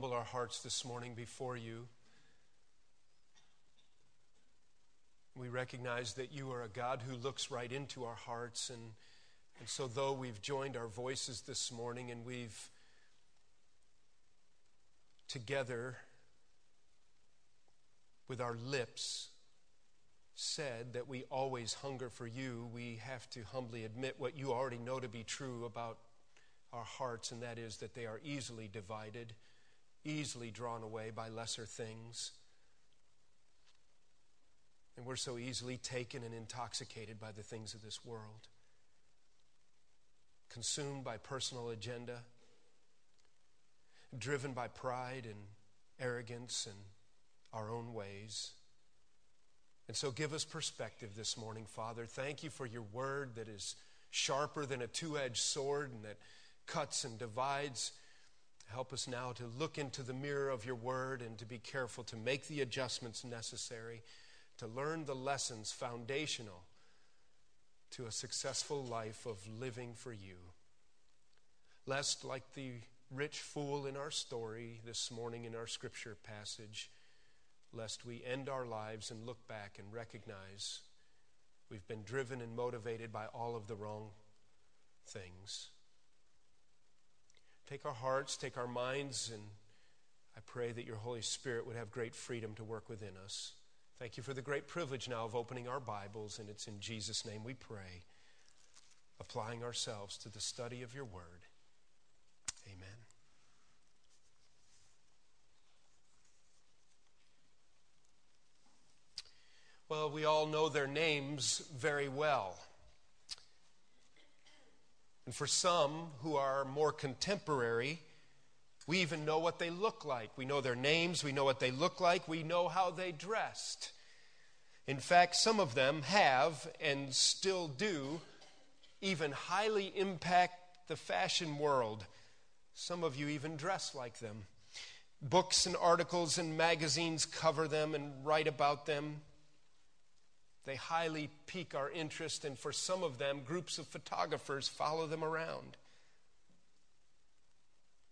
humble our hearts this morning before you. We recognize that you are a God who looks right into our hearts. And, and so, though we've joined our voices this morning and we've together with our lips said that we always hunger for you, we have to humbly admit what you already know to be true about our hearts, and that is that they are easily divided, easily drawn away by lesser things. And we're so easily taken and intoxicated by the things of this world, consumed by personal agenda, driven by pride and arrogance and our own ways. And so give us perspective this morning, Father. Thank you for your word that is sharper than a two edged sword and that cuts and divides. Help us now to look into the mirror of your word and to be careful to make the adjustments necessary to learn the lessons foundational to a successful life of living for you. Lest, like the rich fool in our story this morning in our scripture passage, lest we end our lives and look back and recognize we've been driven and motivated by all of the wrong things. Take our hearts, take our minds, and I pray that your Holy Spirit would have great freedom to work within us. Thank you for the great privilege now of opening our Bibles, and it's in Jesus' name we pray, applying ourselves to the study of your word. Amen. Well, we all know their names very well. And for some who are more contemporary, we even know what they look like. We know their names, we know what they look like, we know how they dressed. In fact, some of them have and still do even highly impact the fashion world. Some of you even dress like them. Books and articles and magazines cover them and write about them. They highly pique our interest, and for some of them, groups of photographers follow them around.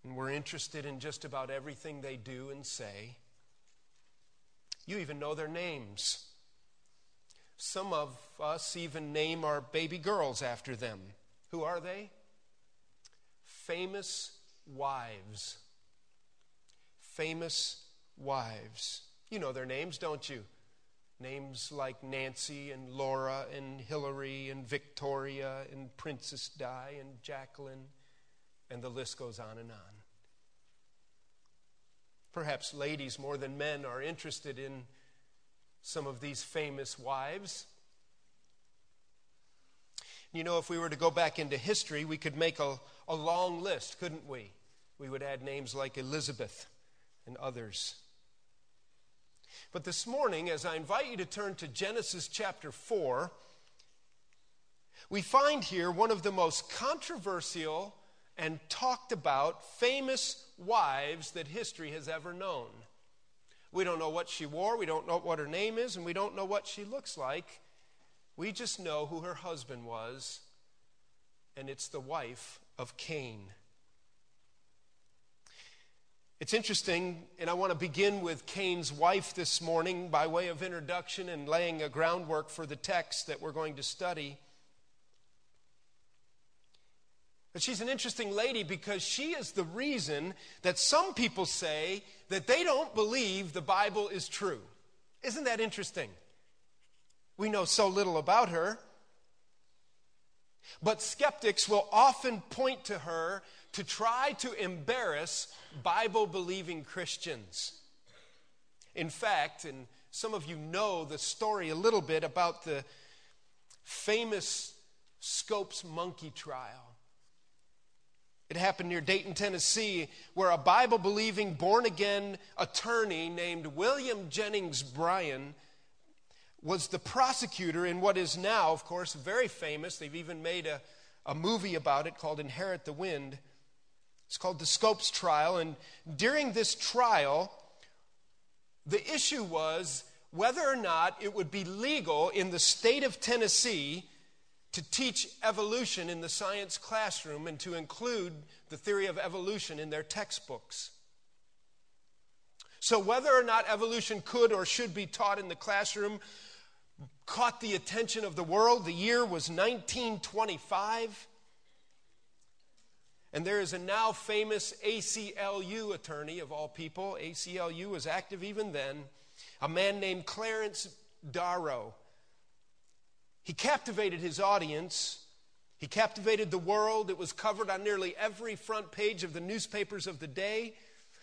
And we're interested in just about everything they do and say. You even know their names. Some of us even name our baby girls after them. Who are they? Famous wives. Famous wives. You know their names, don't you? Names like Nancy and Laura and Hillary and Victoria and Princess Di and Jacqueline, and the list goes on and on. Perhaps ladies more than men are interested in some of these famous wives. You know, if we were to go back into history, we could make a, a long list, couldn't we? We would add names like Elizabeth and others. But this morning, as I invite you to turn to Genesis chapter 4, we find here one of the most controversial and talked about famous wives that history has ever known. We don't know what she wore, we don't know what her name is, and we don't know what she looks like. We just know who her husband was, and it's the wife of Cain. It's interesting, and I want to begin with Cain's wife this morning by way of introduction and laying a groundwork for the text that we're going to study. But she's an interesting lady because she is the reason that some people say that they don't believe the Bible is true. Isn't that interesting? We know so little about her. But skeptics will often point to her to try to embarrass Bible believing Christians. In fact, and some of you know the story a little bit about the famous Scopes monkey trial. It happened near Dayton, Tennessee, where a Bible believing, born again attorney named William Jennings Bryan was the prosecutor in what is now, of course, very famous. They've even made a, a movie about it called Inherit the Wind. It's called the Scopes Trial. And during this trial, the issue was whether or not it would be legal in the state of Tennessee to teach evolution in the science classroom and to include the theory of evolution in their textbooks. So, whether or not evolution could or should be taught in the classroom caught the attention of the world. The year was 1925. And there is a now famous ACLU attorney, of all people. ACLU was active even then, a man named Clarence Darrow. He captivated his audience. He captivated the world. It was covered on nearly every front page of the newspapers of the day.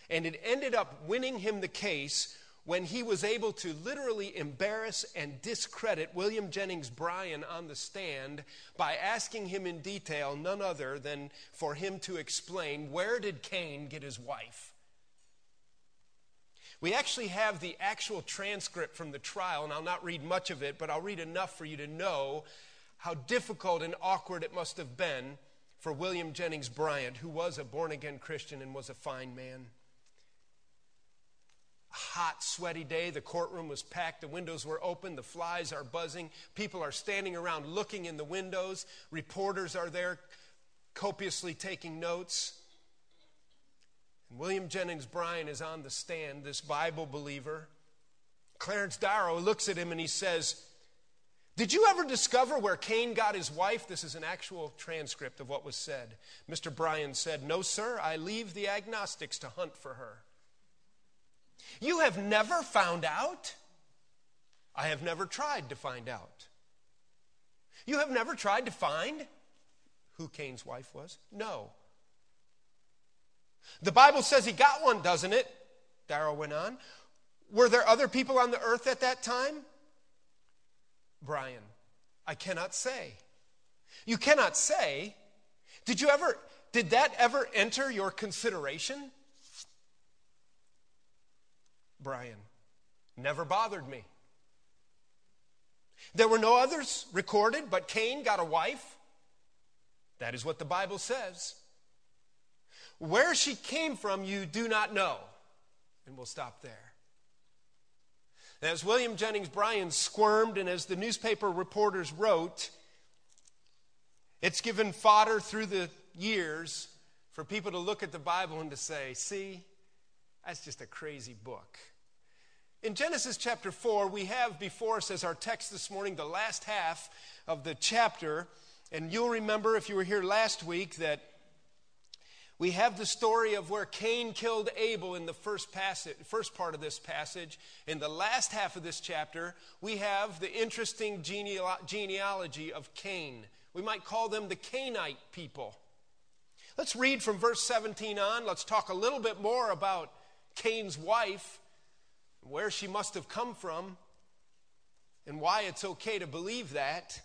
And it ended up winning him the case when he was able to literally embarrass and discredit William Jennings Bryan on the stand by asking him in detail, none other than for him to explain where did Cain get his wife? We actually have the actual transcript from the trial, and I'll not read much of it, but I'll read enough for you to know how difficult and awkward it must have been for William Jennings Bryan, who was a born again Christian and was a fine man hot, sweaty day. The courtroom was packed. The windows were open. The flies are buzzing. People are standing around looking in the windows. Reporters are there copiously taking notes. And William Jennings Bryan is on the stand, this Bible believer. Clarence Darrow looks at him and he says, Did you ever discover where Cain got his wife? This is an actual transcript of what was said. Mr. Bryan said, No, sir, I leave the agnostics to hunt for her. You have never found out? I have never tried to find out. You have never tried to find who Cain's wife was? No. The Bible says he got one, doesn't it? Darrow went on. Were there other people on the earth at that time? Bryan, I cannot say. You cannot say. Did you ever, did that ever enter your consideration? Bryan. Never bothered me. There were no others recorded, but Cain got a wife. That is what the Bible says. Where she came from, you do not know. And we'll stop there. As William Jennings Bryan squirmed, and as the newspaper reporters wrote, it's given fodder through the years for people to look at the Bible and to say, see, that's just a crazy book. In Genesis chapter 4, we have before us as our text this morning the last half of the chapter. And you'll remember if you were here last week that we have the story of where Cain killed Abel in the first, passage, first part of this passage. In the last half of this chapter, we have the interesting genealogy of Cain. We might call them the Cainite people. Let's read from verse 17 on. Let's talk a little bit more about Cain's wife where she must have come from, and why it's okay to believe that.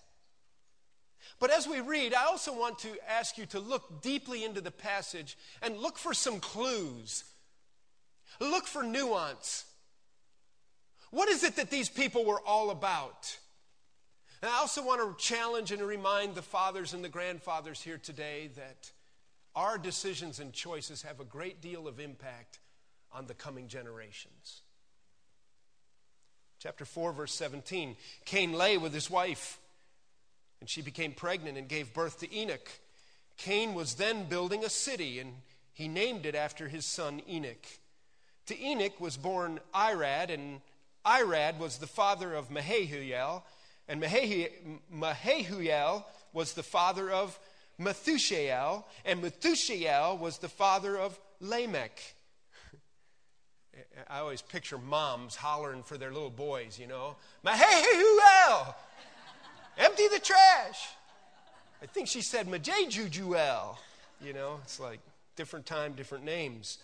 But as we read, I also want to ask you to look deeply into the passage and look for some clues. Look for nuance. What is it that these people were all about? And I also want to challenge and remind the fathers and the grandfathers here today that our decisions and choices have a great deal of impact on the coming generations. Chapter 4, verse 17. Cain lay with his wife, and she became pregnant and gave birth to Enoch. Cain was then building a city, and he named it after his son Enoch. To Enoch was born Irad, and Irad was the father of Mehujael, and Mehujael was the father of Methushael, and Methushael was the father of Lamech. I always picture moms hollering for their little boys, you know. my hey hey Mahehuel! Empty the trash! I think she said Majejujuel. You know, it's like different time, different names.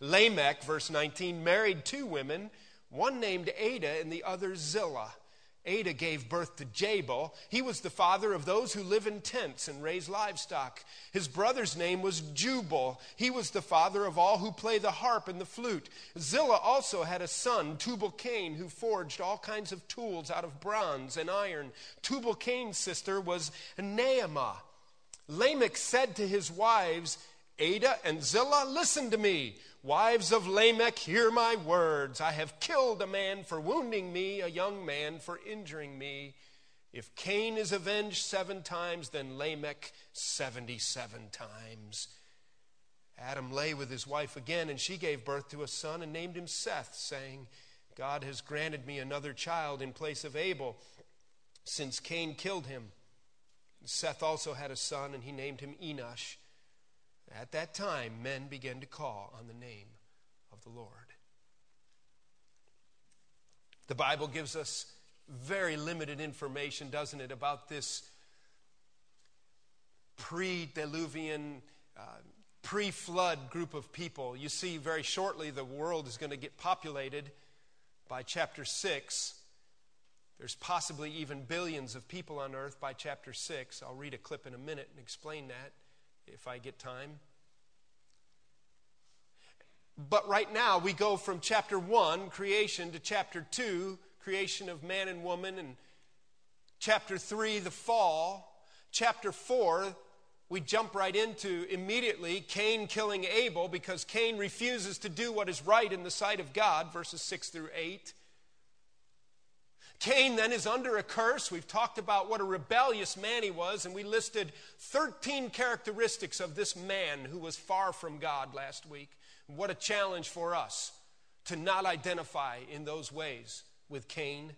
Lamech, verse 19, married two women, one named Adah and the other Zillah. Adah gave birth to Jabal. He was the father of those who live in tents and raise livestock. His brother's name was Jubal. He was the father of all who play the harp and the flute. Zillah also had a son, Tubal Cain, who forged all kinds of tools out of bronze and iron. Tubal Cain's sister was Naamah. Lamech said to his wives, Adah and Zillah, listen to me. Wives of Lamech, hear my words. I have killed a man for wounding me, a young man for injuring me. If Cain is avenged seven times, then Lamech 77 times. Adam lay with his wife again, and she gave birth to a son and named him Seth, saying, God has granted me another child in place of Abel, since Cain killed him. Seth also had a son, and he named him Enosh. At that time, men began to call on the name of the Lord. The Bible gives us very limited information, doesn't it, about this pre Diluvian, uh, pre flood group of people. You see, very shortly, the world is going to get populated by chapter 6. There's possibly even billions of people on earth by chapter 6. I'll read a clip in a minute and explain that if I get time. But right now, we go from chapter 1, creation, to chapter 2, creation of man and woman, and chapter 3, the fall. Chapter 4, we jump right into immediately Cain killing Abel because Cain refuses to do what is right in the sight of God, verses 6 through 8. Cain then is under a curse. We've talked about what a rebellious man he was, and we listed 13 characteristics of this man who was far from God last week. What a challenge for us to not identify in those ways with Cain.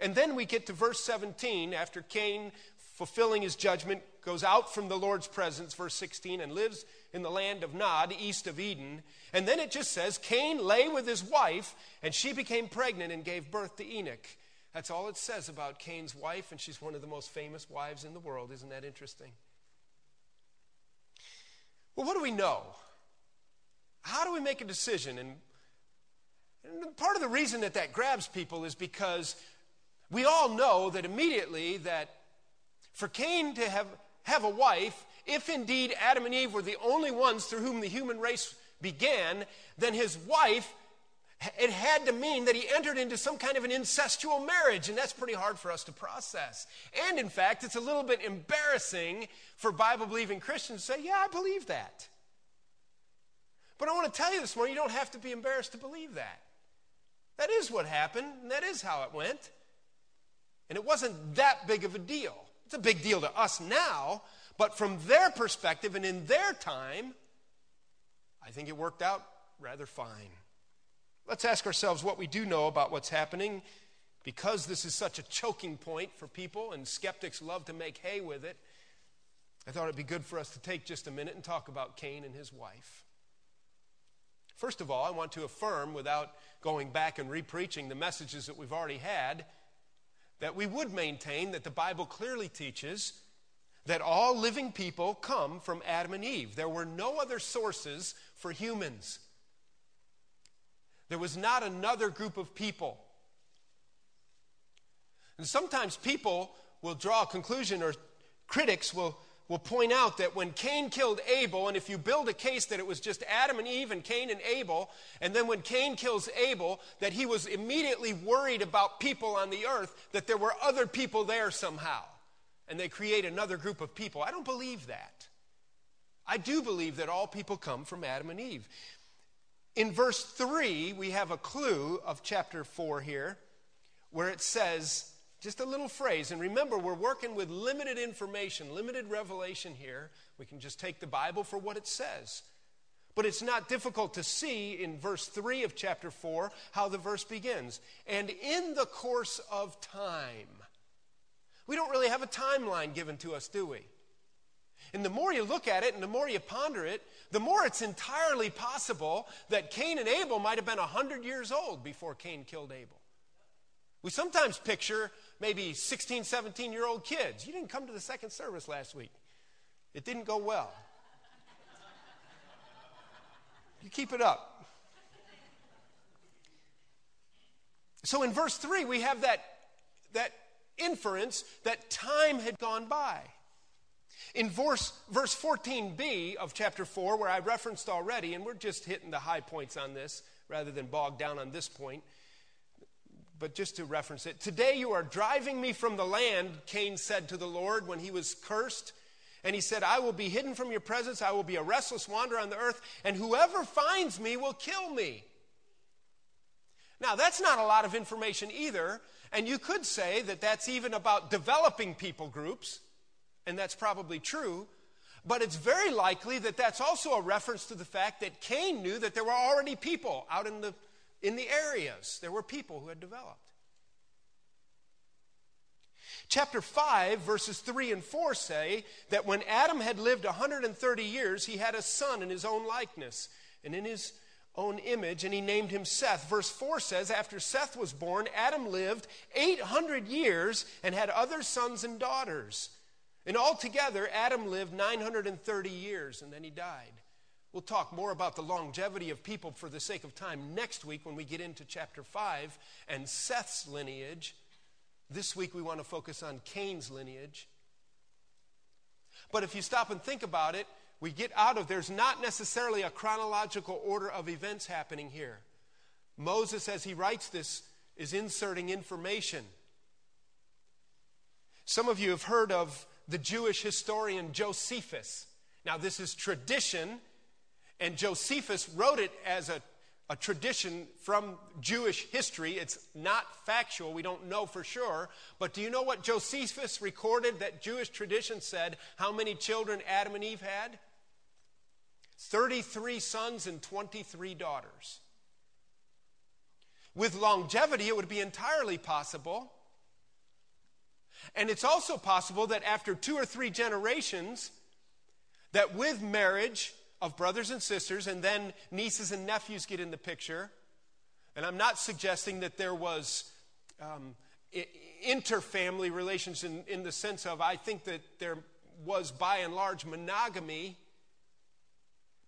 And then we get to verse 17 after Cain, fulfilling his judgment, goes out from the Lord's presence, verse 16, and lives in the land of Nod, east of Eden. And then it just says Cain lay with his wife, and she became pregnant and gave birth to Enoch. That's all it says about Cain's wife, and she's one of the most famous wives in the world. Isn't that interesting? Well, what do we know? How do we make a decision? And, and part of the reason that that grabs people is because we all know that immediately that for Cain to have, have a wife, if indeed Adam and Eve were the only ones through whom the human race began, then his wife, it had to mean that he entered into some kind of an incestual marriage, and that's pretty hard for us to process. And in fact, it's a little bit embarrassing for Bible believing Christians to say, Yeah, I believe that. But I want to tell you this morning, you don't have to be embarrassed to believe that. That is what happened, and that is how it went. And it wasn't that big of a deal. It's a big deal to us now, but from their perspective and in their time, I think it worked out rather fine. Let's ask ourselves what we do know about what's happening because this is such a choking point for people and skeptics love to make hay with it. I thought it'd be good for us to take just a minute and talk about Cain and his wife. First of all, I want to affirm, without going back and repreaching the messages that we've already had, that we would maintain that the Bible clearly teaches that all living people come from Adam and Eve. There were no other sources for humans. There was not another group of people. And sometimes people will draw a conclusion, or critics will will point out that when Cain killed Abel, and if you build a case that it was just Adam and Eve and Cain and Abel, and then when Cain kills Abel, that he was immediately worried about people on the earth, that there were other people there somehow, and they create another group of people. I don't believe that. I do believe that all people come from Adam and Eve. In verse 3, we have a clue of chapter 4 here, where it says, just a little phrase. And remember, we're working with limited information, limited revelation here. We can just take the Bible for what it says. But it's not difficult to see in verse 3 of chapter 4 how the verse begins. And in the course of time. We don't really have a timeline given to us, do we? And the more you look at it and the more you ponder it, the more it's entirely possible that Cain and Abel might have been 100 years old before Cain killed Abel. We sometimes picture maybe 16, 17 year old kids. You didn't come to the second service last week, it didn't go well. You keep it up. So in verse 3, we have that, that inference that time had gone by. In verse, verse 14b of chapter 4, where I referenced already, and we're just hitting the high points on this rather than bog down on this point, but just to reference it, today you are driving me from the land, Cain said to the Lord when he was cursed. And he said, I will be hidden from your presence. I will be a restless wanderer on the earth, and whoever finds me will kill me. Now, that's not a lot of information either. And you could say that that's even about developing people groups, and that's probably true. But it's very likely that that's also a reference to the fact that Cain knew that there were already people out in the, in the areas. There were people who had developed. Chapter 5, verses 3 and 4 say that when Adam had lived 130 years, he had a son in his own likeness and in his own image, and he named him Seth. Verse 4 says, After Seth was born, Adam lived 800 years and had other sons and daughters. And altogether, Adam lived 930 years and then he died. We'll talk more about the longevity of people for the sake of time next week when we get into chapter 5 and Seth's lineage. This week we want to focus on Cain's lineage. But if you stop and think about it, we get out of there's not necessarily a chronological order of events happening here. Moses, as he writes this, is inserting information. Some of you have heard of the Jewish historian Josephus. Now, this is tradition, and Josephus wrote it as a, a tradition from Jewish history. It's not factual, we don't know for sure. But do you know what Josephus recorded that Jewish tradition said how many children Adam and Eve had? 33 sons and 23 daughters. With longevity, it would be entirely possible and it's also possible that after two or three generations, that with marriage of brothers and sisters, and then nieces and nephews get in the picture, and I'm not suggesting that there was um, interfamily relations in, in the sense of I think that there was by and large monogamy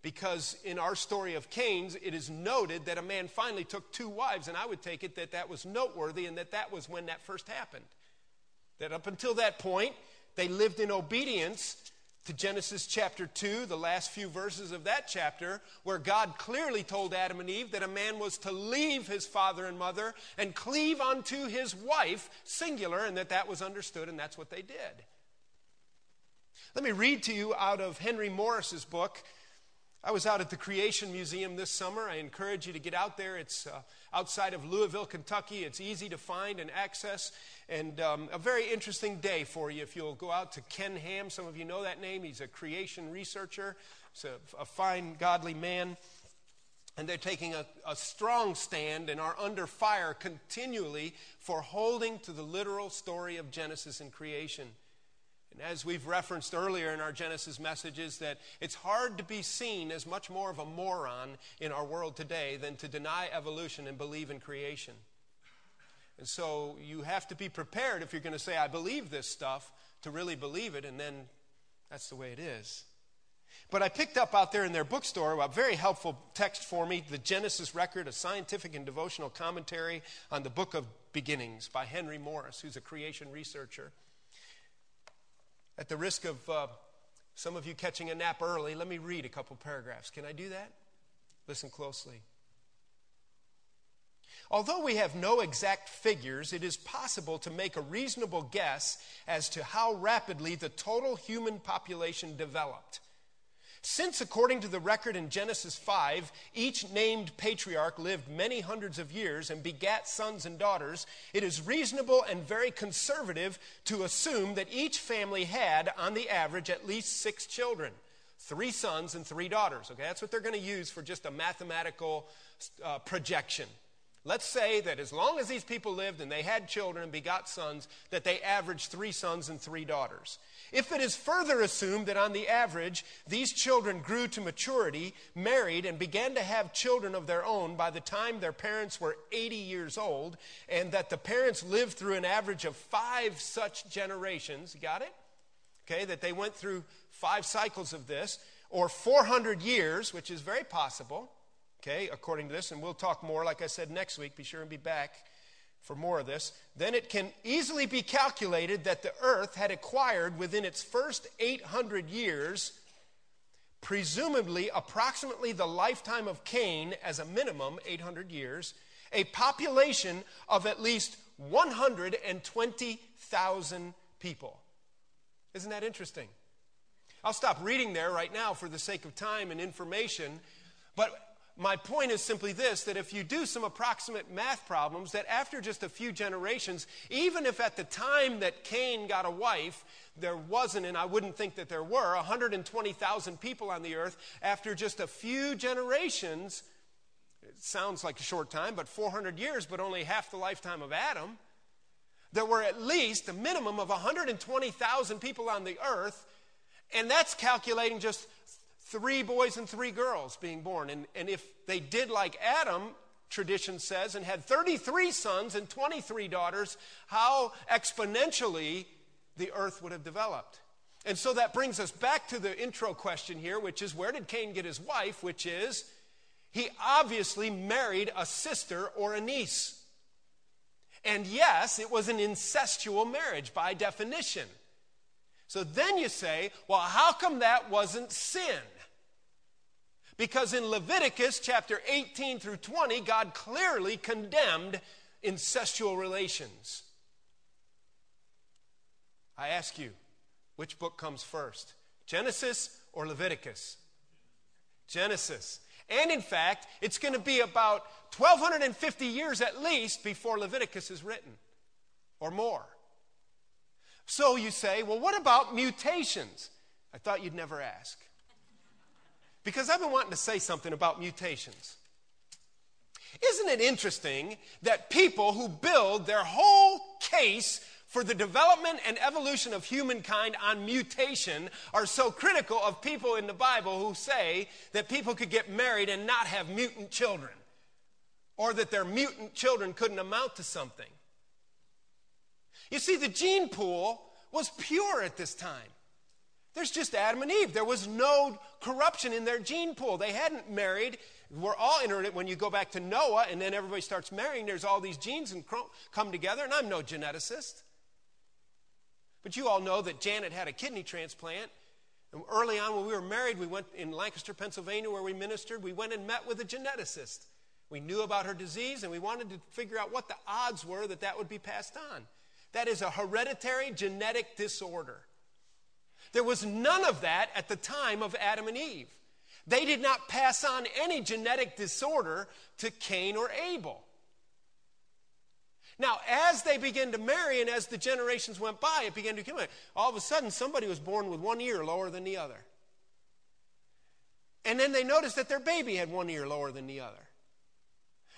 because in our story of Cain's, it is noted that a man finally took two wives, and I would take it that that was noteworthy and that that was when that first happened. That up until that point, they lived in obedience to Genesis chapter 2, the last few verses of that chapter, where God clearly told Adam and Eve that a man was to leave his father and mother and cleave unto his wife, singular, and that that was understood, and that's what they did. Let me read to you out of Henry Morris's book, I was out at the Creation Museum this summer. I encourage you to get out there. It's uh, outside of Louisville, Kentucky. It's easy to find and access, and um, a very interesting day for you if you'll go out to Ken Ham. Some of you know that name. He's a creation researcher, he's a, a fine, godly man. And they're taking a, a strong stand and are under fire continually for holding to the literal story of Genesis and creation. And as we've referenced earlier in our Genesis messages, that it's hard to be seen as much more of a moron in our world today than to deny evolution and believe in creation. And so you have to be prepared if you're going to say, I believe this stuff, to really believe it, and then that's the way it is. But I picked up out there in their bookstore a very helpful text for me the Genesis Record, a scientific and devotional commentary on the book of beginnings by Henry Morris, who's a creation researcher. At the risk of uh, some of you catching a nap early, let me read a couple paragraphs. Can I do that? Listen closely. Although we have no exact figures, it is possible to make a reasonable guess as to how rapidly the total human population developed. Since, according to the record in Genesis 5, each named patriarch lived many hundreds of years and begat sons and daughters, it is reasonable and very conservative to assume that each family had, on the average, at least six children three sons and three daughters. Okay, that's what they're going to use for just a mathematical uh, projection. Let's say that as long as these people lived and they had children and begot sons, that they averaged three sons and three daughters. If it is further assumed that on the average, these children grew to maturity, married, and began to have children of their own by the time their parents were 80 years old, and that the parents lived through an average of five such generations, got it? Okay, that they went through five cycles of this, or 400 years, which is very possible okay, according to this, and we'll talk more, like I said, next week. Be sure and be back for more of this. Then it can easily be calculated that the earth had acquired within its first 800 years, presumably approximately the lifetime of Cain as a minimum, 800 years, a population of at least 120,000 people. Isn't that interesting? I'll stop reading there right now for the sake of time and information, but my point is simply this that if you do some approximate math problems, that after just a few generations, even if at the time that Cain got a wife, there wasn't, and I wouldn't think that there were, 120,000 people on the earth, after just a few generations, it sounds like a short time, but 400 years, but only half the lifetime of Adam, there were at least a minimum of 120,000 people on the earth, and that's calculating just three boys and three girls being born. And, and if they did like Adam, tradition says, and had 33 sons and 23 daughters, how exponentially the earth would have developed. And so that brings us back to the intro question here, which is where did Cain get his wife? Which is, he obviously married a sister or a niece. And yes, it was an incestual marriage by definition. So then you say, well, how come that wasn't sin? Because in Leviticus chapter 18 through 20, God clearly condemned incestual relations. I ask you, which book comes first? Genesis or Leviticus? Genesis. And in fact, it's going to be about 1,250 years at least before Leviticus is written, or more. So you say, well, what about mutations? I thought you'd never ask. Because I've been wanting to say something about mutations. Isn't it interesting that people who build their whole case for the development and evolution of humankind on mutation are so critical of people in the Bible who say that people could get married and not have mutant children, or that their mutant children couldn't amount to something? You see, the gene pool was pure at this time. There's just Adam and Eve. There was no corruption in their gene pool. They hadn't married. We're all entering it when you go back to Noah and then everybody starts marrying. There's all these genes and come together, and I'm no geneticist. But you all know that Janet had a kidney transplant. And early on, when we were married, we went in Lancaster, Pennsylvania, where we ministered. We went and met with a geneticist. We knew about her disease, and we wanted to figure out what the odds were that that would be passed on. That is a hereditary genetic disorder. There was none of that at the time of Adam and Eve. They did not pass on any genetic disorder to Cain or Abel. Now, as they began to marry and as the generations went by, it began to come. All of a sudden, somebody was born with one ear lower than the other. And then they noticed that their baby had one ear lower than the other.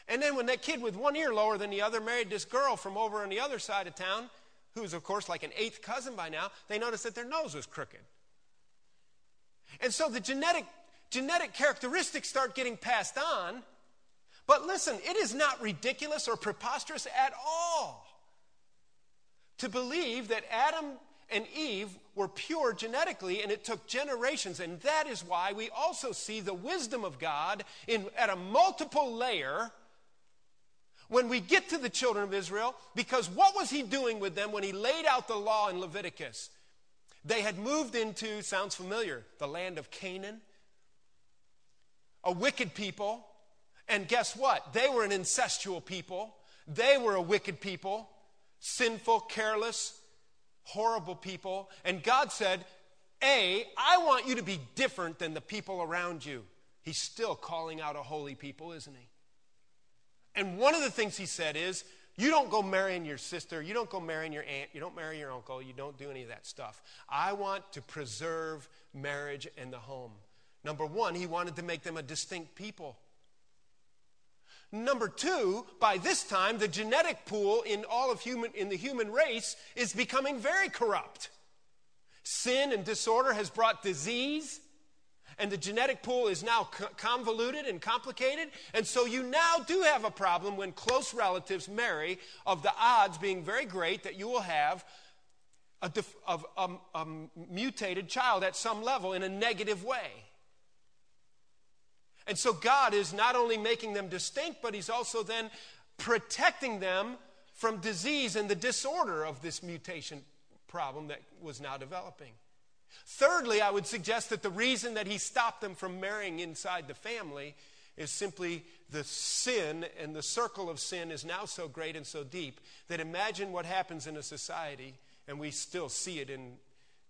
And then when that kid with one ear lower than the other married this girl from over on the other side of town, who's, of course, like an eighth cousin by now, they noticed that their nose was crooked. And so the genetic, genetic characteristics start getting passed on. But listen, it is not ridiculous or preposterous at all to believe that Adam and Eve were pure genetically and it took generations. And that is why we also see the wisdom of God in, at a multiple layer when we get to the children of Israel, because what was he doing with them when he laid out the law in Leviticus? They had moved into, sounds familiar, the land of Canaan, a wicked people. And guess what? They were an incestual people. They were a wicked people, sinful, careless, horrible people. And God said, A, I want you to be different than the people around you. He's still calling out a holy people, isn't he? And one of the things he said is, you don't go marrying your sister, you don't go marrying your aunt, you don't marry your uncle, you don't do any of that stuff. I want to preserve marriage and the home. Number one, he wanted to make them a distinct people. Number two, by this time, the genetic pool in all of human in the human race is becoming very corrupt. Sin and disorder has brought disease and the genetic pool is now convoluted and complicated. And so you now do have a problem when close relatives marry, of the odds being very great that you will have a, def- of, a, a mutated child at some level in a negative way. And so God is not only making them distinct, but He's also then protecting them from disease and the disorder of this mutation problem that was now developing. Thirdly, I would suggest that the reason that he stopped them from marrying inside the family is simply the sin and the circle of sin is now so great and so deep that imagine what happens in a society, and we still see it in,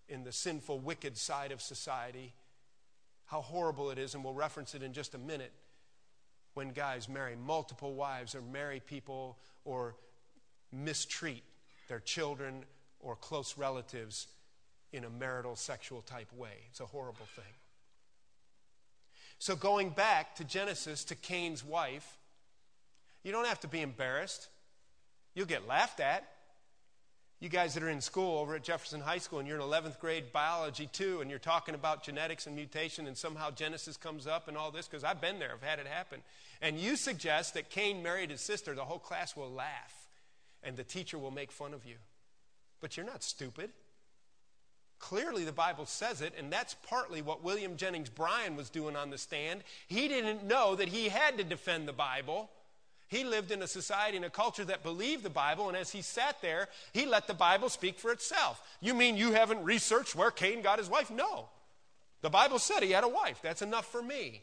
in the sinful, wicked side of society, how horrible it is, and we'll reference it in just a minute. when guys marry multiple wives or marry people or mistreat their children or close relatives in a marital sexual type way. It's a horrible thing. So, going back to Genesis to Cain's wife, you don't have to be embarrassed. You'll get laughed at. You guys that are in school over at Jefferson High School and you're in 11th grade biology too, and you're talking about genetics and mutation, and somehow Genesis comes up and all this, because I've been there, I've had it happen. And you suggest that Cain married his sister, the whole class will laugh and the teacher will make fun of you. But you're not stupid. Clearly, the Bible says it, and that's partly what William Jennings Bryan was doing on the stand. He didn't know that he had to defend the Bible. He lived in a society and a culture that believed the Bible, and as he sat there, he let the Bible speak for itself. You mean you haven't researched where Cain got his wife? No. The Bible said he had a wife. That's enough for me.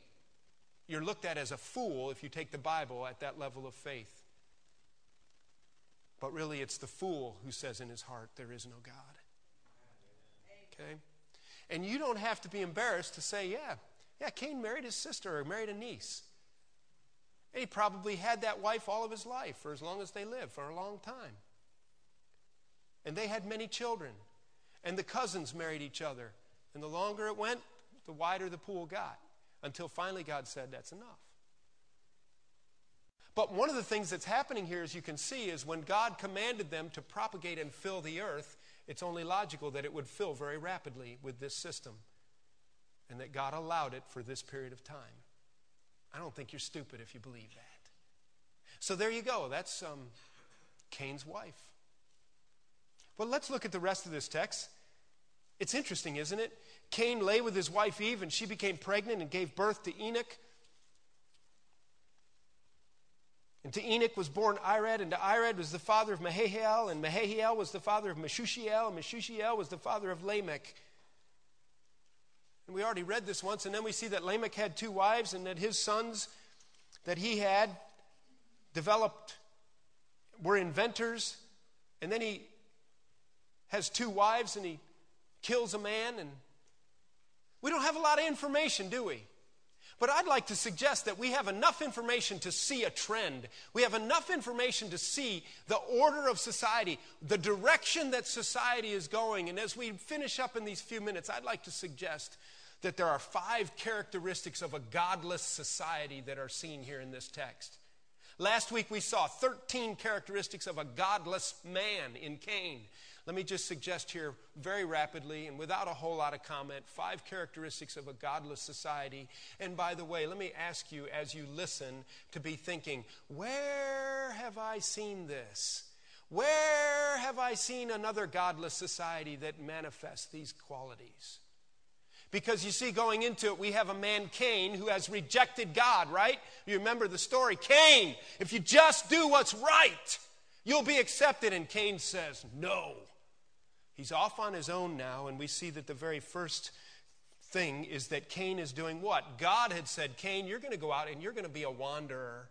You're looked at as a fool if you take the Bible at that level of faith. But really, it's the fool who says in his heart, There is no God. Okay? And you don't have to be embarrassed to say, Yeah, yeah, Cain married his sister or married a niece. And he probably had that wife all of his life for as long as they lived, for a long time. And they had many children. And the cousins married each other. And the longer it went, the wider the pool got. Until finally God said, That's enough. But one of the things that's happening here, as you can see, is when God commanded them to propagate and fill the earth, it's only logical that it would fill very rapidly with this system. And that God allowed it for this period of time. I don't think you're stupid if you believe that. So there you go. That's um, Cain's wife. Well, let's look at the rest of this text. It's interesting, isn't it? Cain lay with his wife Eve, and she became pregnant and gave birth to Enoch. And to Enoch was born Irad, and to Irad was the father of Mehahiel, and Mehahiel was the father of Meshushiel, and Meshushiel was the father of Lamech. And we already read this once, and then we see that Lamech had two wives, and that his sons that he had developed were inventors, and then he has two wives, and he kills a man, and we don't have a lot of information, do we? But I'd like to suggest that we have enough information to see a trend. We have enough information to see the order of society, the direction that society is going. And as we finish up in these few minutes, I'd like to suggest that there are five characteristics of a godless society that are seen here in this text. Last week we saw 13 characteristics of a godless man in Cain. Let me just suggest here very rapidly and without a whole lot of comment five characteristics of a godless society. And by the way, let me ask you as you listen to be thinking, where have I seen this? Where have I seen another godless society that manifests these qualities? Because you see, going into it, we have a man, Cain, who has rejected God, right? You remember the story. Cain, if you just do what's right, you'll be accepted. And Cain says, No. He's off on his own now, and we see that the very first thing is that Cain is doing what? God had said, Cain, you're going to go out and you're going to be a wanderer.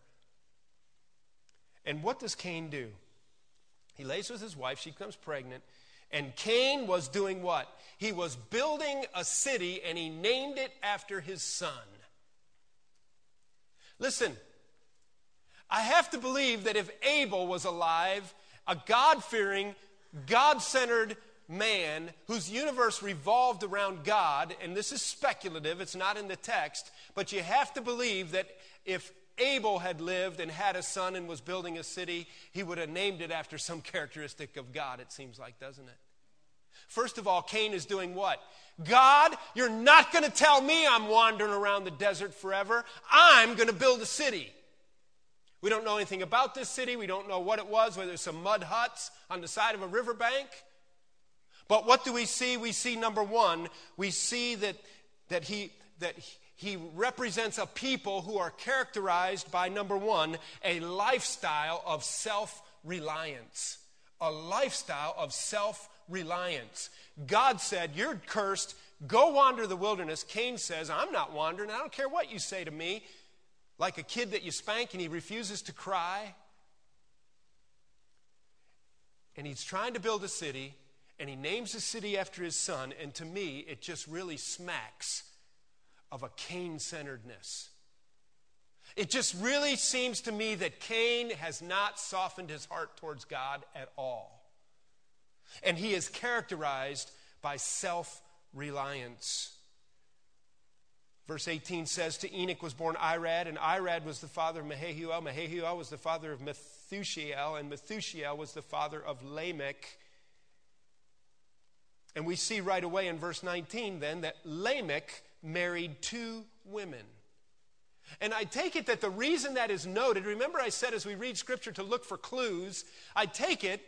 And what does Cain do? He lays with his wife, she becomes pregnant, and Cain was doing what? He was building a city and he named it after his son. Listen, I have to believe that if Abel was alive, a God fearing, God centered man whose universe revolved around God, and this is speculative, it's not in the text, but you have to believe that if Abel had lived and had a son and was building a city, he would have named it after some characteristic of God, it seems like, doesn't it? First of all, Cain is doing what? God, you're not going to tell me I'm wandering around the desert forever. I'm going to build a city. We don't know anything about this city. We don't know what it was, whether it's some mud huts on the side of a riverbank. But what do we see? We see number one, we see that, that, he, that he represents a people who are characterized by number one, a lifestyle of self reliance. A lifestyle of self reliance. God said, You're cursed. Go wander the wilderness. Cain says, I'm not wandering. I don't care what you say to me. Like a kid that you spank and he refuses to cry. And he's trying to build a city and he names the city after his son, and to me, it just really smacks of a Cain centeredness. It just really seems to me that Cain has not softened his heart towards God at all. And he is characterized by self reliance. Verse 18 says, To Enoch was born Irad, and Irad was the father of Mehujael. Mehujael was the father of Methushael, and Methushael was the father of Lamech. And we see right away in verse 19 then that Lamech married two women. And I take it that the reason that is noted, remember I said as we read scripture to look for clues, I take it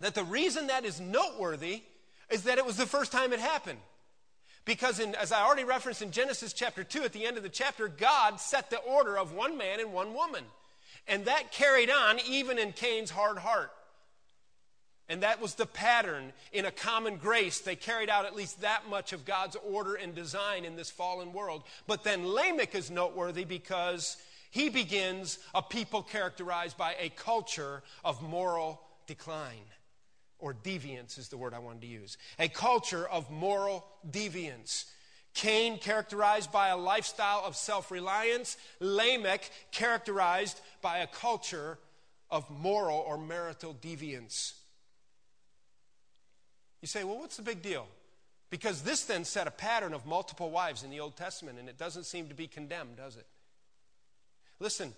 that the reason that is noteworthy is that it was the first time it happened. Because, in, as I already referenced in Genesis chapter 2, at the end of the chapter, God set the order of one man and one woman. And that carried on even in Cain's hard heart. And that was the pattern in a common grace. They carried out at least that much of God's order and design in this fallen world. But then Lamech is noteworthy because he begins a people characterized by a culture of moral decline or deviance is the word I wanted to use. A culture of moral deviance. Cain, characterized by a lifestyle of self reliance. Lamech, characterized by a culture of moral or marital deviance. You say, well, what's the big deal? Because this then set a pattern of multiple wives in the Old Testament, and it doesn't seem to be condemned, does it? Listen,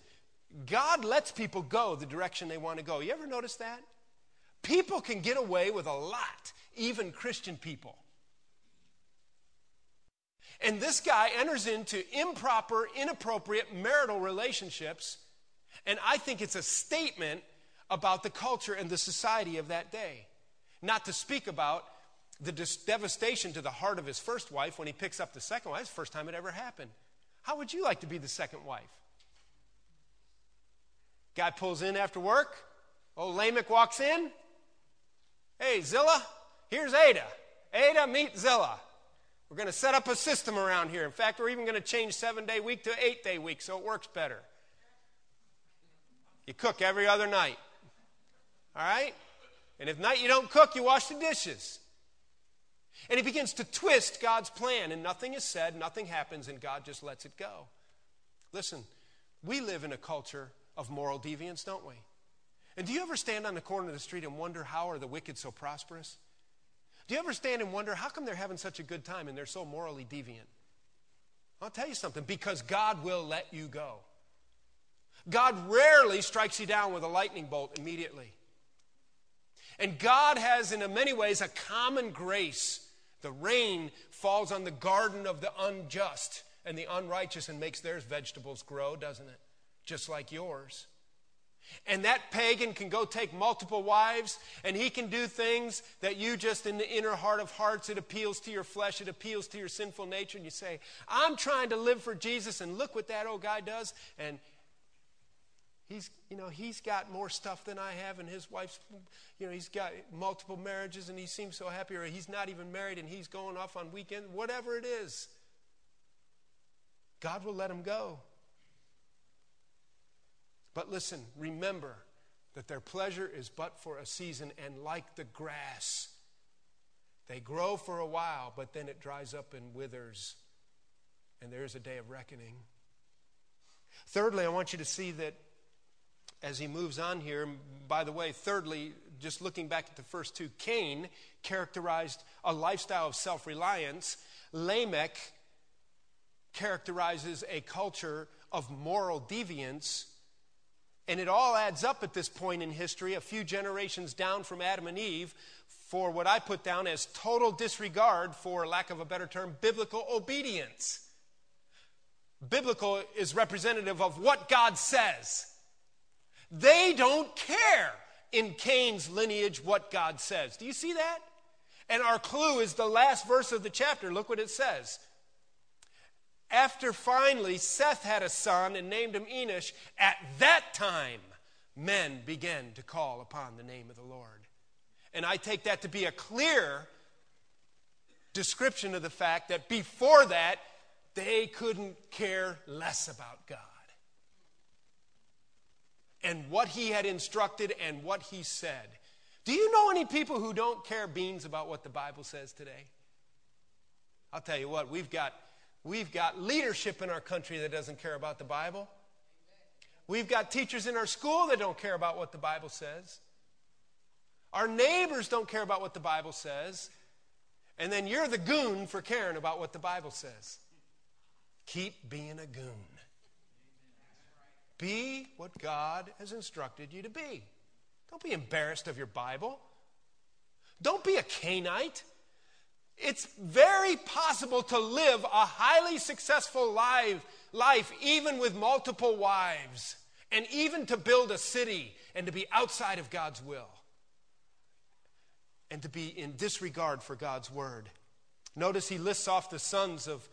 God lets people go the direction they want to go. You ever notice that? People can get away with a lot, even Christian people. And this guy enters into improper, inappropriate marital relationships, and I think it's a statement about the culture and the society of that day. Not to speak about the devastation to the heart of his first wife when he picks up the second wife. It's the first time it ever happened. How would you like to be the second wife? Guy pulls in after work. Old Lamech walks in. Hey, Zillah, here's Adah. Adah, meet Zillah. We're going to set up a system around here. In fact, we're even going to change seven day week to eight day week so it works better. You cook every other night. All right? And if not, you don't cook, you wash the dishes. And he begins to twist God's plan, and nothing is said, nothing happens, and God just lets it go. Listen, we live in a culture of moral deviance, don't we? And do you ever stand on the corner of the street and wonder how are the wicked so prosperous? Do you ever stand and wonder how come they're having such a good time and they're so morally deviant? I'll tell you something because God will let you go. God rarely strikes you down with a lightning bolt immediately. And God has, in many ways, a common grace. The rain falls on the garden of the unjust and the unrighteous and makes their vegetables grow, doesn't it? Just like yours. And that pagan can go take multiple wives, and he can do things that you just in the inner heart of hearts, it appeals to your flesh, it appeals to your sinful nature, and you say, I'm trying to live for Jesus, and look what that old guy does. And he's, you know, he's got more stuff than I have, and his wife's, you know, he's got multiple marriages, and he seems so happy, or he's not even married, and he's going off on weekend, whatever it is. God will let him go. But listen, remember that their pleasure is but for a season, and like the grass, they grow for a while, but then it dries up and withers, and there is a day of reckoning. Thirdly, I want you to see that as he moves on here, by the way, thirdly, just looking back at the first two, Cain characterized a lifestyle of self reliance. Lamech characterizes a culture of moral deviance. And it all adds up at this point in history, a few generations down from Adam and Eve, for what I put down as total disregard, for lack of a better term, biblical obedience. Biblical is representative of what God says. They don't care in Cain's lineage what God says. Do you see that? And our clue is the last verse of the chapter. Look what it says. After finally Seth had a son and named him Enosh, at that time men began to call upon the name of the Lord. And I take that to be a clear description of the fact that before that, they couldn't care less about God and what he had instructed and what he said. Do you know any people who don't care beans about what the Bible says today? I'll tell you what, we've got We've got leadership in our country that doesn't care about the Bible. We've got teachers in our school that don't care about what the Bible says. Our neighbors don't care about what the Bible says. And then you're the goon for caring about what the Bible says. Keep being a goon. Be what God has instructed you to be. Don't be embarrassed of your Bible. Don't be a Cainite. It's very possible to live a highly successful life, life even with multiple wives, and even to build a city and to be outside of God's will, and to be in disregard for God's word. Notice he lists off the sons of,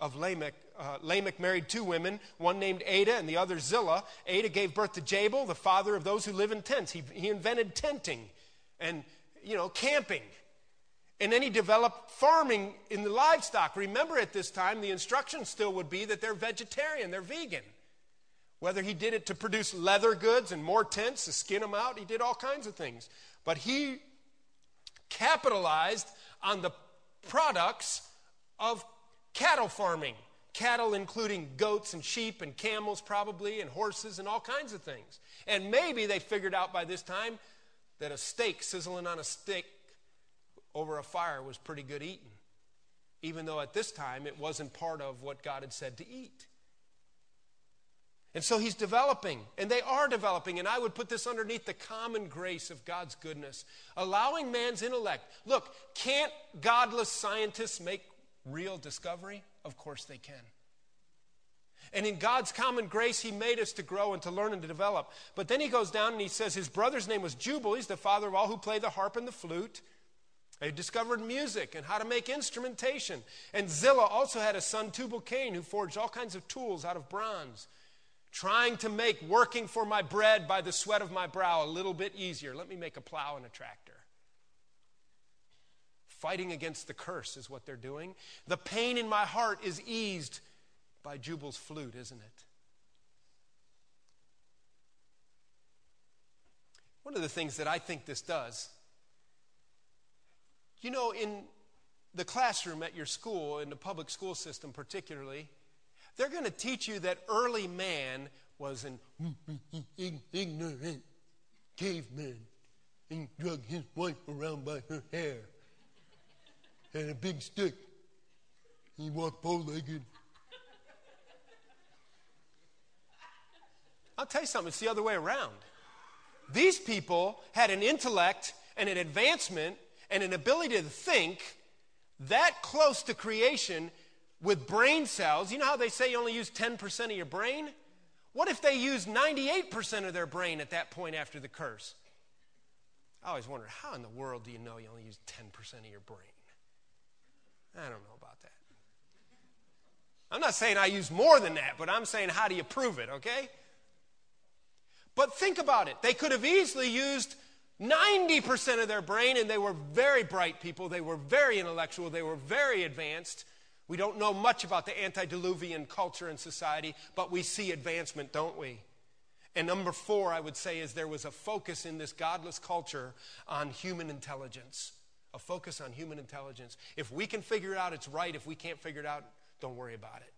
of Lamech. Uh, Lamech married two women, one named Adah and the other Zillah. Adah gave birth to Jabal, the father of those who live in tents. He, he invented tenting and, you know, camping. And then he developed farming in the livestock. Remember, at this time, the instruction still would be that they're vegetarian, they're vegan. Whether he did it to produce leather goods and more tents to skin them out, he did all kinds of things. But he capitalized on the products of cattle farming. Cattle, including goats and sheep and camels, probably, and horses and all kinds of things. And maybe they figured out by this time that a steak sizzling on a stick over a fire was pretty good eating, even though at this time it wasn't part of what God had said to eat. And so he's developing, and they are developing, and I would put this underneath the common grace of God's goodness, allowing man's intellect. Look, can't godless scientists make real discovery? Of course they can. And in God's common grace, He made us to grow and to learn and to develop. But then He goes down and He says his brother's name was Jubal. He's the father of all who play the harp and the flute. They discovered music and how to make instrumentation. And Zillah also had a son, Tubal Cain, who forged all kinds of tools out of bronze, trying to make working for my bread by the sweat of my brow a little bit easier. Let me make a plow and a tractor. Fighting against the curse is what they're doing. The pain in my heart is eased by Jubal's flute, isn't it? One of the things that I think this does you know, in the classroom at your school, in the public school system particularly, they're going to teach you that early man was an ignorant caveman and drug his wife around by her hair. Had a big stick. He walked bow legged. I'll tell you something, it's the other way around. These people had an intellect and an advancement and an ability to think that close to creation with brain cells. You know how they say you only use 10% of your brain? What if they used 98% of their brain at that point after the curse? I always wondered, how in the world do you know you only use 10% of your brain? I don't know about that. I'm not saying I use more than that, but I'm saying, how do you prove it, okay? But think about it. They could have easily used 90% of their brain, and they were very bright people. They were very intellectual. They were very advanced. We don't know much about the antediluvian culture and society, but we see advancement, don't we? And number four, I would say, is there was a focus in this godless culture on human intelligence. A focus on human intelligence. If we can figure it out, it's right. If we can't figure it out, don't worry about it.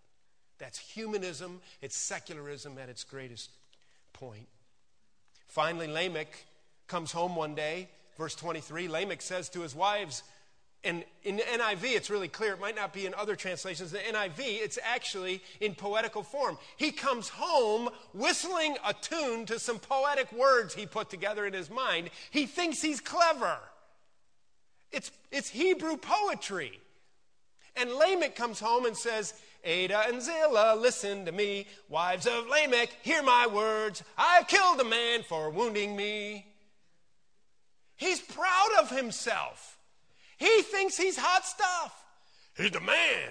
That's humanism, it's secularism at its greatest point. Finally, Lamech comes home one day, verse 23, Lamech says to his wives, and in the NIV, it's really clear. It might not be in other translations. The NIV, it's actually in poetical form. He comes home whistling a tune to some poetic words he put together in his mind. He thinks he's clever. It's, it's Hebrew poetry. And Lamech comes home and says, Adah and Zillah, listen to me. Wives of Lamech, hear my words. I've killed a man for wounding me. He's proud of himself. He thinks he's hot stuff. He's the man.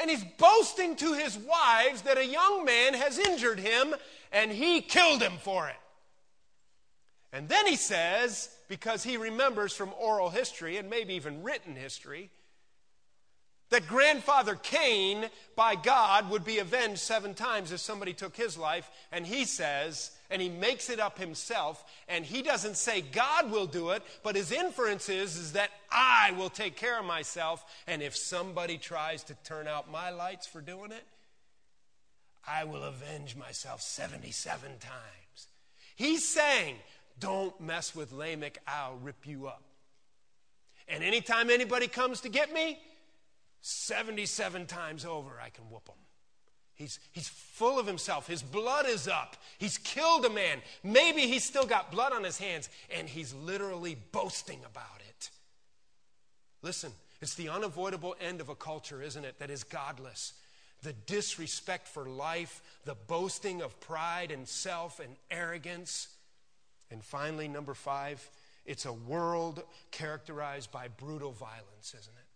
And he's boasting to his wives that a young man has injured him and he killed him for it. And then he says, because he remembers from oral history and maybe even written history, that grandfather Cain, by God, would be avenged seven times if somebody took his life. And he says, and he makes it up himself, and he doesn't say God will do it, but his inference is, is that I will take care of myself, and if somebody tries to turn out my lights for doing it, I will avenge myself 77 times. He's saying, Don't mess with Lamech, I'll rip you up. And anytime anybody comes to get me, 77 times over, I can whoop them. He's, he's full of himself. His blood is up. He's killed a man. Maybe he's still got blood on his hands, and he's literally boasting about it. Listen, it's the unavoidable end of a culture, isn't it, that is godless. The disrespect for life, the boasting of pride and self and arrogance. And finally, number five, it's a world characterized by brutal violence, isn't it?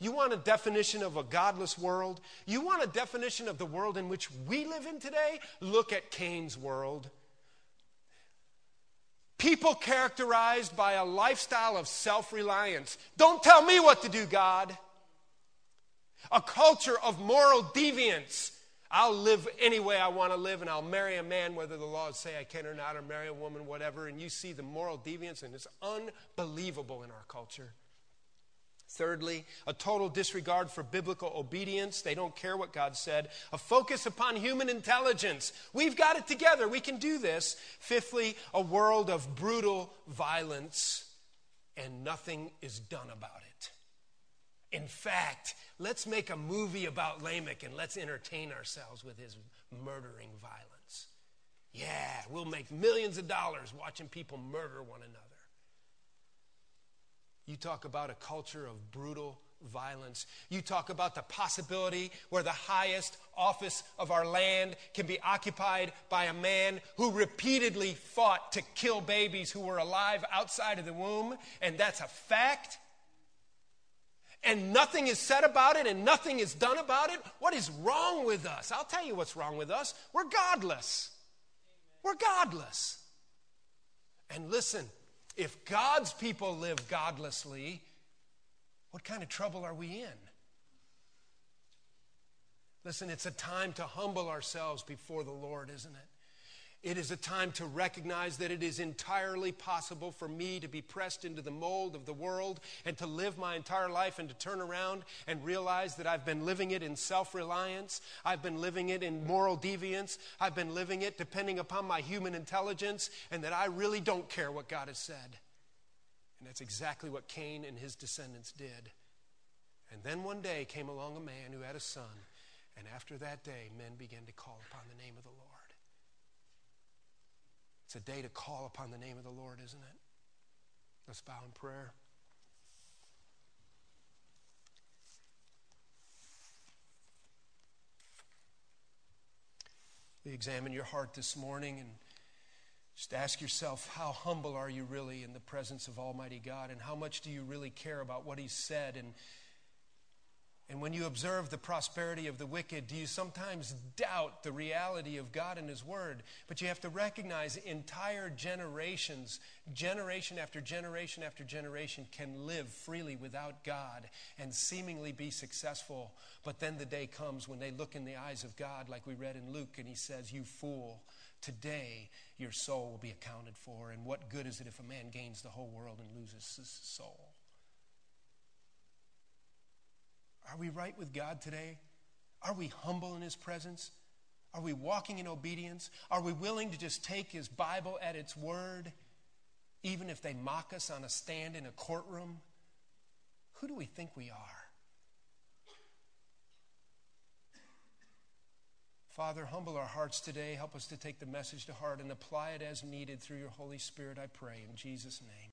You want a definition of a godless world? You want a definition of the world in which we live in today? Look at Cain's world. People characterized by a lifestyle of self reliance. Don't tell me what to do, God. A culture of moral deviance. I'll live any way I want to live and I'll marry a man whether the laws say I can or not, or marry a woman, whatever. And you see the moral deviance, and it's unbelievable in our culture. Thirdly, a total disregard for biblical obedience. They don't care what God said. A focus upon human intelligence. We've got it together. We can do this. Fifthly, a world of brutal violence, and nothing is done about it. In fact, let's make a movie about Lamech and let's entertain ourselves with his murdering violence. Yeah, we'll make millions of dollars watching people murder one another. You talk about a culture of brutal violence. You talk about the possibility where the highest office of our land can be occupied by a man who repeatedly fought to kill babies who were alive outside of the womb, and that's a fact. And nothing is said about it and nothing is done about it. What is wrong with us? I'll tell you what's wrong with us. We're godless. We're godless. And listen, if God's people live godlessly, what kind of trouble are we in? Listen, it's a time to humble ourselves before the Lord, isn't it? It is a time to recognize that it is entirely possible for me to be pressed into the mold of the world and to live my entire life and to turn around and realize that I've been living it in self reliance. I've been living it in moral deviance. I've been living it depending upon my human intelligence and that I really don't care what God has said. And that's exactly what Cain and his descendants did. And then one day came along a man who had a son. And after that day, men began to call upon the name of the Lord. It's a day to call upon the name of the Lord, isn't it? Let's bow in prayer. We examine your heart this morning and just ask yourself how humble are you really in the presence of Almighty God and how much do you really care about what He said and and when you observe the prosperity of the wicked, do you sometimes doubt the reality of God and His Word? But you have to recognize entire generations, generation after generation after generation, can live freely without God and seemingly be successful. But then the day comes when they look in the eyes of God, like we read in Luke, and He says, You fool, today your soul will be accounted for. And what good is it if a man gains the whole world and loses his soul? Are we right with God today? Are we humble in His presence? Are we walking in obedience? Are we willing to just take His Bible at its word, even if they mock us on a stand in a courtroom? Who do we think we are? Father, humble our hearts today. Help us to take the message to heart and apply it as needed through your Holy Spirit, I pray, in Jesus' name.